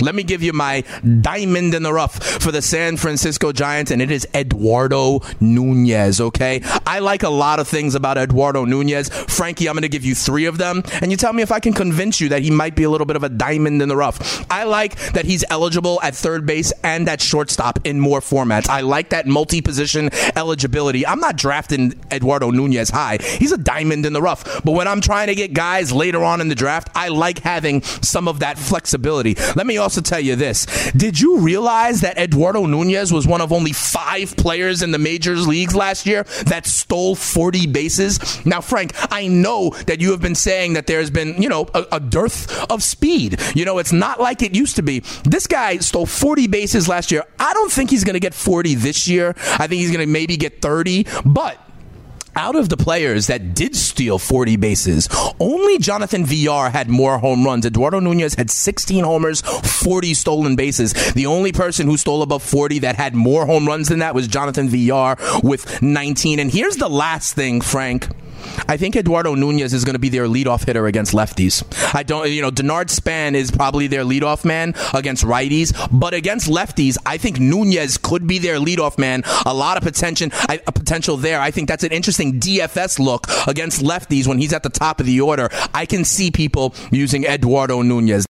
Let me give you my diamond in the rough for the San Francisco Giants, and it is Eduardo Nunez, okay? I like a lot of things about Eduardo Nunez. Frankie, I'm going to give you three of them, and you tell me if I can convince you that he might be a little bit of a diamond in the rough. I like that he's eligible at third base and at shortstop in more formats. I like that multi position eligibility. I'm not drafting Eduardo Nunez high. He's a diamond in the rough. But when I'm trying to get guys later on in the draft, I like having some of that flexibility. Let me also tell you this. Did you realize that Eduardo Nunez was one of only five players in the majors leagues last year that stole 40 bases? Now, Frank, I know that you have been saying that there's been, you know, a, a dearth of speed. You know, it's not like it used to be. This guy stole 40 bases last year. I don't think he's going to get 40 this year. I think he's going to maybe get 30, but out of the players that did steal 40 bases, only Jonathan Villar had more home runs. Eduardo Nunez had 16 homers, 40 stolen bases. The only person who stole above 40 that had more home runs than that was Jonathan Villar with 19. And here's the last thing, Frank. I think Eduardo Nunez is going to be their leadoff hitter against lefties. I don't, you know, Denard Span is probably their leadoff man against righties, but against lefties, I think Nunez could be their leadoff man. A lot of potential, a potential there. I think that's an interesting DFS look against lefties when he's at the top of the order. I can see people using Eduardo Nunez.